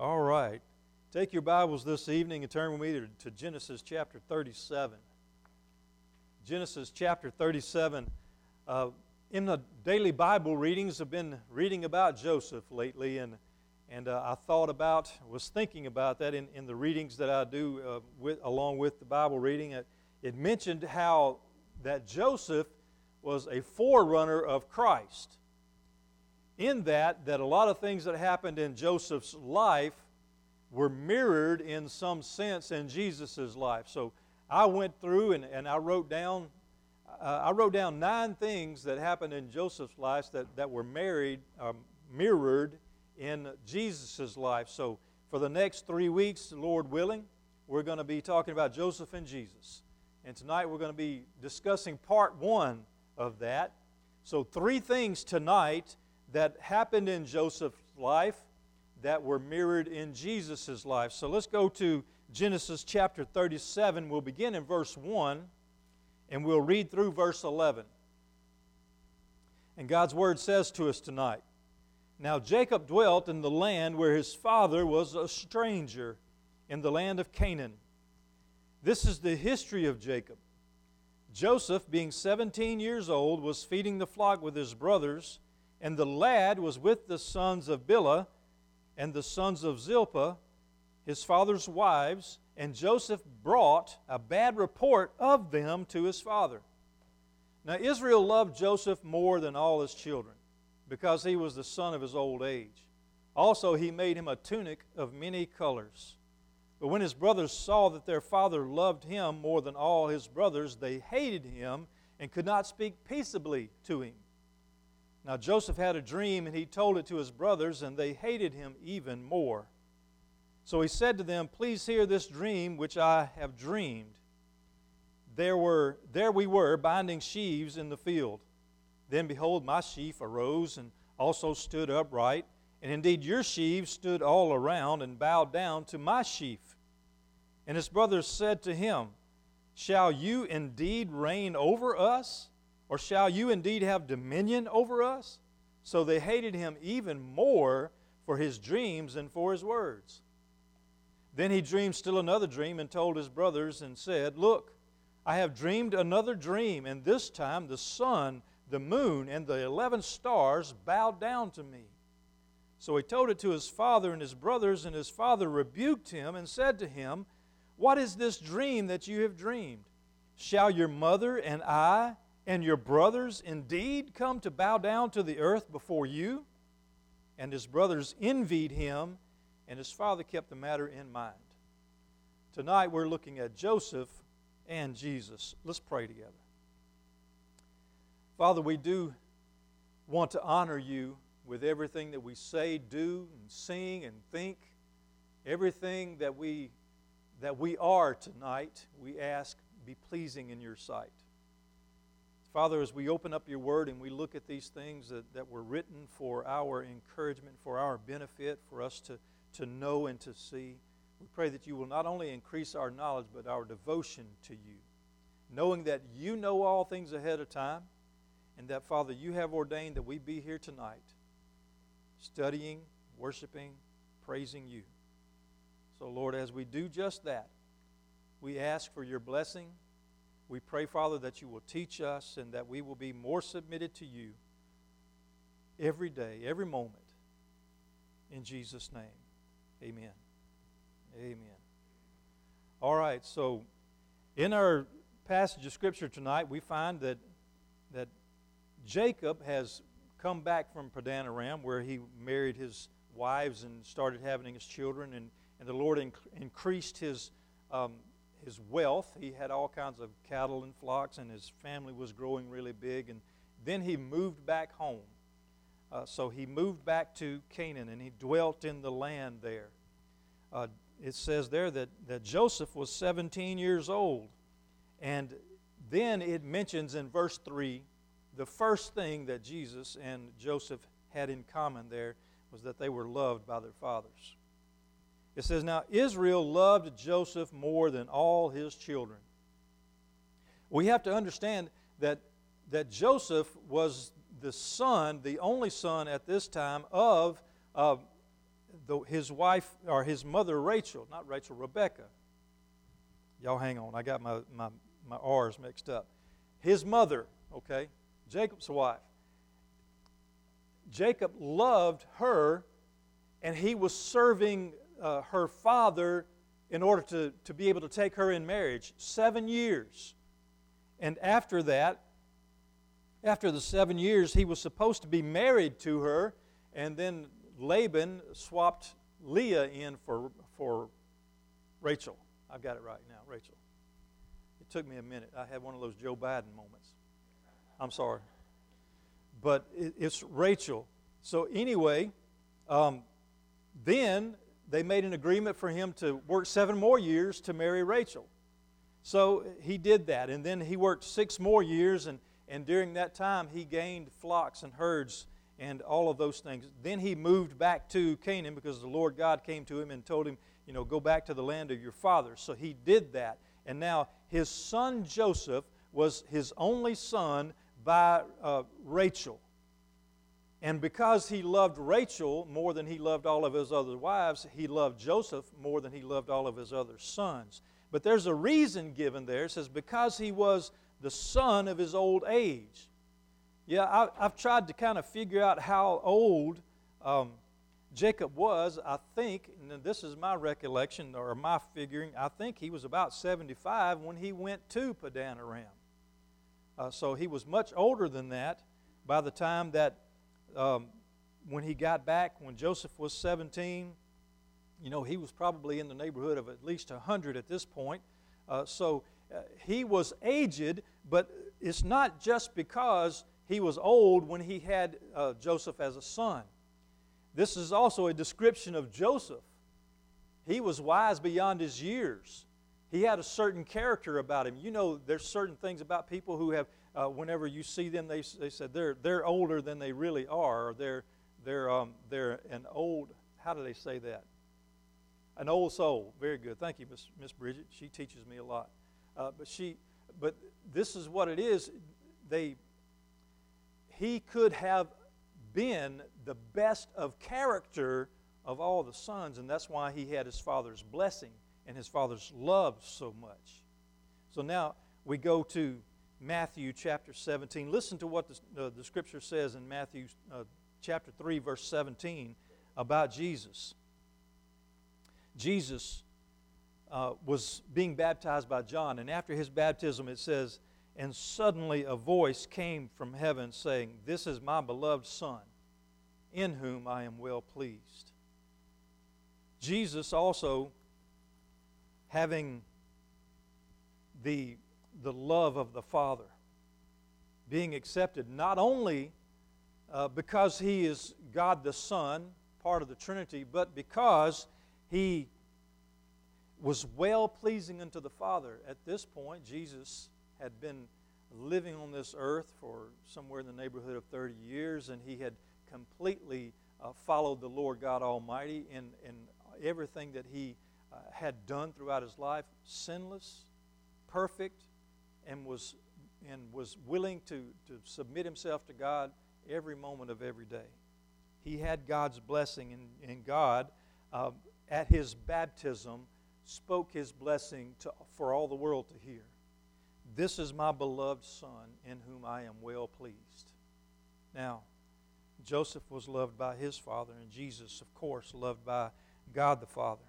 All right. Take your Bibles this evening and turn with me to, Genesis chapter 37. Genesis chapter 37. Uh, in the daily Bible readings, I've been reading about Joseph lately, and, and uh, I thought about, was thinking about that in, in the readings that I do uh, with, along with the Bible reading. It, it mentioned how that Joseph was a forerunner of Christ in that that a lot of things that happened in Joseph's life were mirrored in some sense in Jesus' life. So I went through and, and I wrote down uh, I wrote down nine things that happened in Joseph's life that, that were married, um, mirrored in Jesus' life. So for the next three weeks, Lord willing, we're going to be talking about Joseph and Jesus. And tonight we're going to be discussing part one of that. So, three things tonight that happened in Joseph's life that were mirrored in Jesus' life. So let's go to Genesis chapter 37. We'll begin in verse 1 and we'll read through verse 11. And God's word says to us tonight Now Jacob dwelt in the land where his father was a stranger, in the land of Canaan. This is the history of Jacob. Joseph, being 17 years old, was feeding the flock with his brothers and the lad was with the sons of Bilhah and the sons of Zilpah, his father's wives, and Joseph brought a bad report of them to his father. Now, Israel loved Joseph more than all his children because he was the son of his old age. Also, he made him a tunic of many colors. But when his brothers saw that their father loved him more than all his brothers, they hated him and could not speak peaceably to him. Now Joseph had a dream, and he told it to his brothers, and they hated him even more. So he said to them, Please hear this dream which I have dreamed. There, were, there we were, binding sheaves in the field. Then behold, my sheaf arose and also stood upright. And indeed, your sheaves stood all around and bowed down to my sheaf. And his brothers said to him, Shall you indeed reign over us? Or shall you indeed have dominion over us? So they hated him even more for his dreams than for his words. Then he dreamed still another dream and told his brothers and said, Look, I have dreamed another dream, and this time the sun, the moon, and the eleven stars bowed down to me. So he told it to his father and his brothers, and his father rebuked him and said to him, What is this dream that you have dreamed? Shall your mother and I and your brothers indeed come to bow down to the earth before you? And his brothers envied him, and his father kept the matter in mind. Tonight we're looking at Joseph and Jesus. Let's pray together. Father, we do want to honor you with everything that we say, do, and sing, and think. Everything that we, that we are tonight, we ask be pleasing in your sight. Father, as we open up your word and we look at these things that, that were written for our encouragement, for our benefit, for us to, to know and to see, we pray that you will not only increase our knowledge, but our devotion to you. Knowing that you know all things ahead of time, and that, Father, you have ordained that we be here tonight, studying, worshiping, praising you. So, Lord, as we do just that, we ask for your blessing we pray, Father, that you will teach us and that we will be more submitted to you every day, every moment. In Jesus' name, amen. Amen. All right, so in our passage of Scripture tonight, we find that, that Jacob has come back from Padan Aram, where he married his wives and started having his children, and, and the Lord inc- increased his um, his wealth. He had all kinds of cattle and flocks, and his family was growing really big. And then he moved back home. Uh, so he moved back to Canaan and he dwelt in the land there. Uh, it says there that, that Joseph was 17 years old. And then it mentions in verse 3 the first thing that Jesus and Joseph had in common there was that they were loved by their fathers. It says, Now Israel loved Joseph more than all his children. We have to understand that, that Joseph was the son, the only son at this time of, uh, the, his wife, or his mother Rachel, not Rachel, Rebecca. Y'all hang on, I got my, my, my R's mixed up. His mother, okay, Jacob's wife. Jacob loved her, and he was serving uh, her father in order to, to be able to take her in marriage. Seven years. And after that, after the seven years, he was supposed to be married to her, and then Laban swapped Leah in for, for Rachel. I've got it right now, Rachel. It took me a minute. I had one of those Joe Biden moments. I'm sorry. But it, it's Rachel. So, anyway, um, then they made an agreement for him to work seven more years to marry Rachel. So he did that. And then he worked six more years, and, and during that time, he gained flocks and herds and all of those things. Then he moved back to Canaan because the Lord God came to him and told him, you know, go back to the land of your father. So he did that. And now his son Joseph was his only son by uh, Rachel. And because he loved Rachel more than he loved all of his other wives, he loved Joseph more than he loved all of his other sons. But there's a reason given there. It says, because he was the son of his old age. Yeah, I, have tried to kind of figure out how old um, Jacob was. I think, and this is my recollection or my figuring, I think he was about 75 when he went to Padan Aram. Uh, so he was much older than that by the time that um, when he got back, when Joseph was 17, you know, he was probably in the neighborhood of at least 100 at this point. Uh, so uh, he was aged, but it's not just because he was old when he had uh, Joseph as a son. This is also a description of Joseph. He was wise beyond his years. He had a certain character about him. You know, there's certain things about people who have, uh, whenever you see them, they, they said they're, they're older than they really are, they're, they're, um, they're an old, how do they say that? An old soul. Very good. Thank you, Miss, Miss Bridget. She teaches me a lot. Uh, but she, but this is what it is. They, he could have been the best of character of all the sons, and that's why he had his father's blessing and his father's love so much. So now we go to Matthew chapter 17. Listen to what the, uh, the scripture says in Matthew uh, chapter 3, verse 17 about Jesus. Jesus uh, was being baptized by John, and after his baptism, it says, and suddenly a voice came from heaven saying, This is my beloved Son, in whom I am well pleased. Jesus also, having the, the love of the Father, being accepted not only uh, because he is God the Son, part of the Trinity, but because he was well pleasing unto the Father. At this point, Jesus had been living on this earth for somewhere in the neighborhood of 30 years, and he had completely uh, followed the Lord God Almighty in, in everything that he uh, had done throughout his life, sinless, perfect, and was, and was willing to, to submit himself to God every moment of every day. He had God's blessing, and, and God, uh, at his baptism, spoke his blessing to, for all the world to hear. This is my beloved Son, in whom I am well pleased. Now, Joseph was loved by his father, and Jesus, of course, loved by God the Father.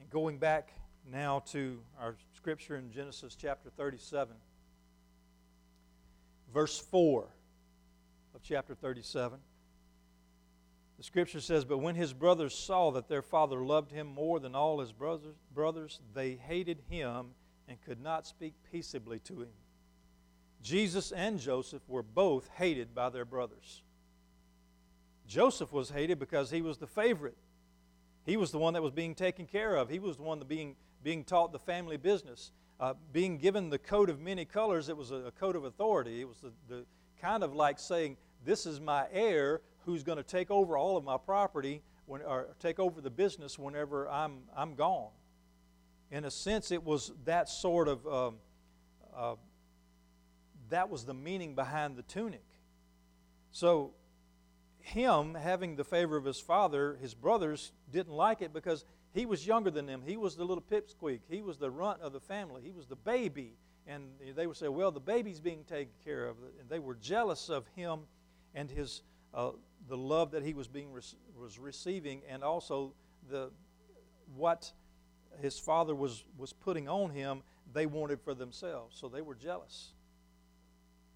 And going back now to our scripture in Genesis chapter 37, verse 4 of chapter 37. The scripture says, But when his brothers saw that their father loved him more than all his brothers, brothers they hated him and could not speak peaceably to him. Jesus and Joseph were both hated by their brothers. Joseph was hated because he was the favorite. He was the one that was being taken care of. He was the one that being, being taught the family business. Uh, being given the coat of many colors, it was a, a coat of authority. It was the, the kind of like saying, This is my heir who's going to take over all of my property when, or take over the business whenever I'm, I'm gone in a sense, it was that sort of, um, uh, that was the meaning behind the tunic. So him having the favor of his father, his brothers didn't like it because he was younger than them. He was the little pipsqueak. He was the runt of the family. He was the baby. And they would say, well, the baby's being taken care of. And they were jealous of him and his, uh, the love that he was, being was receiving and also the, what his father was, was putting on him, they wanted for themselves. So they were jealous.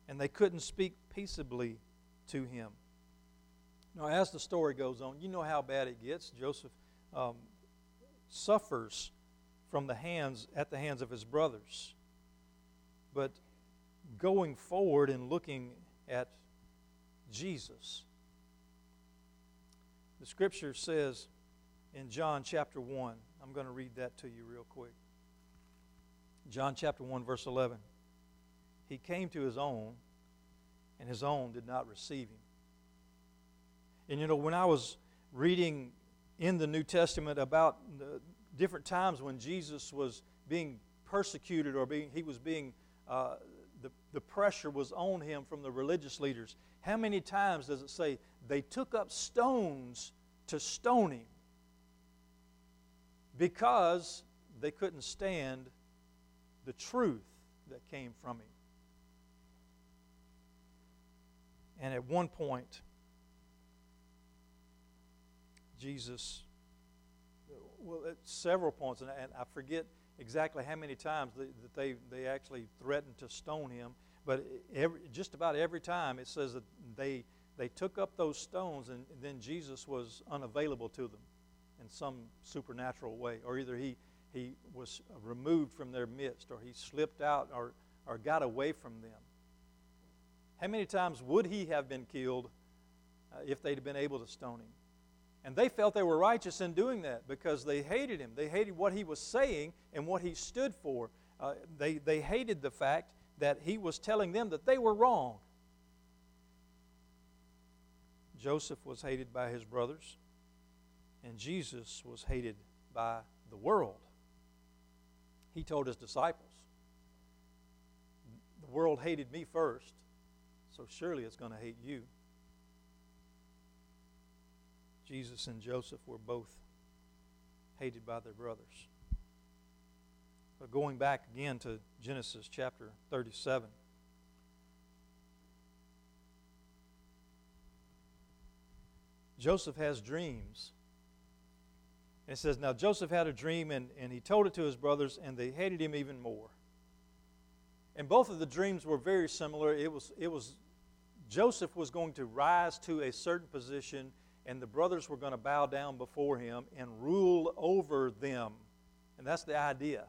And they couldn't speak peaceably to him. Now, as the story goes on, you know how bad it gets. Joseph um, suffers from the hands at the hands of his brothers. But going forward and looking at Jesus, the scripture says in John chapter 1, I'm going to read that to you real quick. John chapter 1, verse 11. He came to his own, and his own did not receive him. And you know, when I was reading in the New Testament about different times when Jesus was being persecuted or being, he was being, uh, the, the pressure was on him from the religious leaders. How many times does it say they took up stones to stone him because they couldn't stand the truth that came from him? And at one point, Jesus, well, at several points, and I, forget exactly how many times that they, they actually threatened to stone him, but every, just about every time it says that they, they took up those stones and, and then Jesus was unavailable to them in some supernatural way, or either he, he was removed from their midst, or he slipped out, or, or got away from them. How many times would he have been killed uh, if they'd been able to stone him? And they felt they were righteous in doing that because they hated him. They hated what he was saying and what he stood for. Uh, they, they hated the fact that he was telling them that they were wrong. Joseph was hated by his brothers, and Jesus was hated by the world. He told his disciples, The world hated me first, so surely it's going to hate you. Jesus and Joseph were both hated by their brothers. But going back again to Genesis chapter 37. Joseph has dreams. And it says, Now Joseph had a dream, and, and he told it to his brothers, and they hated him even more. And both of the dreams were very similar. It was, it was Joseph was going to rise to a certain position and the brothers were going to bow down before him and rule over them. And that's the idea.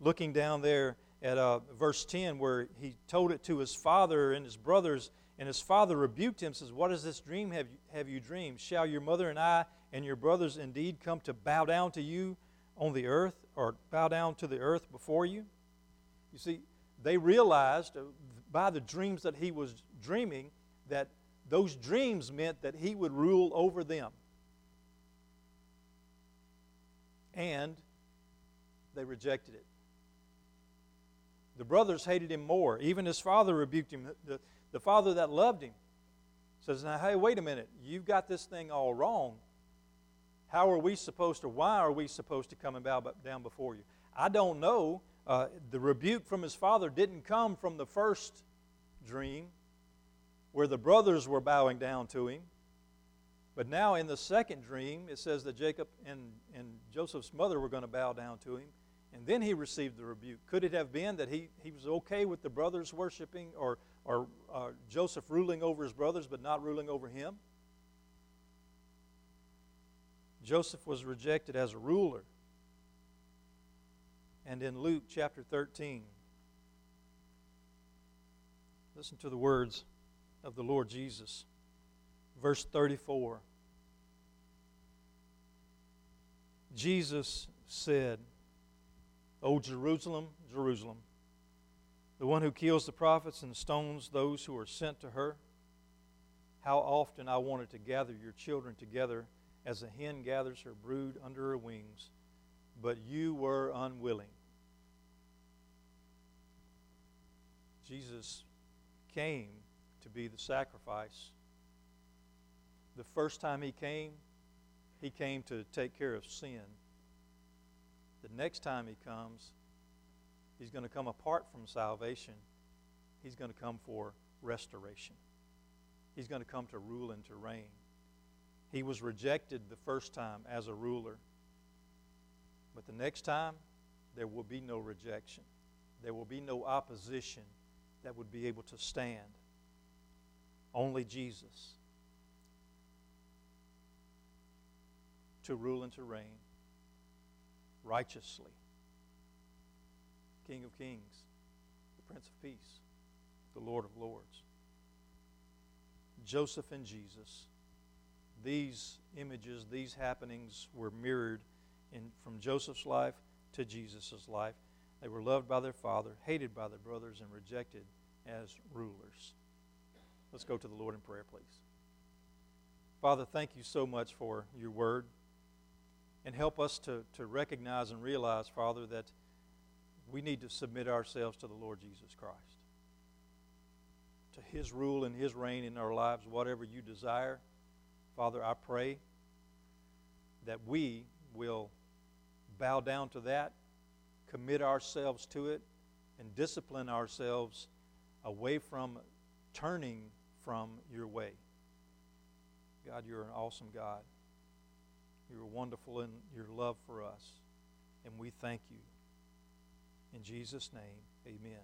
Looking down there at uh, verse 10, where he told it to his father and his brothers, and his father rebuked him, says, What is this dream have you, have you dreamed? Shall your mother and I and your brothers indeed come to bow down to you on the earth, or bow down to the earth before you? You see, they realized uh, by the dreams that he was dreaming that those dreams meant that he would rule over them. And they rejected it. The brothers hated him more. Even his father rebuked him. The, the father that loved him says, Now, hey, wait a minute. You've got this thing all wrong. How are we supposed to, why are we supposed to come and bow down before you? I don't know. Uh, the rebuke from his father didn't come from the first dream, where the brothers were bowing down to him. But now in the second dream, it says that Jacob and, and Joseph's mother were going to bow down to him. And then he received the rebuke. Could it have been that he, he was okay with the brothers worshiping or, or uh, Joseph ruling over his brothers but not ruling over him? Joseph was rejected as a ruler. And in Luke chapter 13, listen to the words of the Lord Jesus. Verse 34 Jesus said, O Jerusalem, Jerusalem, the one who kills the prophets and stones those who are sent to her, how often I wanted to gather your children together as a hen gathers her brood under her wings, but you were unwilling. Jesus came to be the sacrifice The first time he came, he came to take care of sin. The next time he comes, he's going to come apart from salvation. He's going to come for restoration. He's going to come to rule and to reign. He was rejected the first time as a ruler. But the next time, there will be no rejection. There will be no opposition that would be able to stand. Only Jesus to rule and to reign righteously. King of kings, the Prince of Peace, the Lord of lords. Joseph and Jesus. These images, these happenings were mirrored in, from Joseph's life to Jesus' life. They were loved by their father, hated by their brothers, and rejected as rulers. Let's go to the Lord in prayer, please. Father, thank you so much for your word. And help us to, to recognize and realize, Father, that we need to submit ourselves to the Lord Jesus Christ, to His rule and His reign in our lives, whatever you desire. Father, I pray that we will bow down to that, commit ourselves to it, and discipline ourselves away from turning from your way. God, you're an awesome God. You're wonderful in your love for us, and we thank you. In Jesus' name, amen.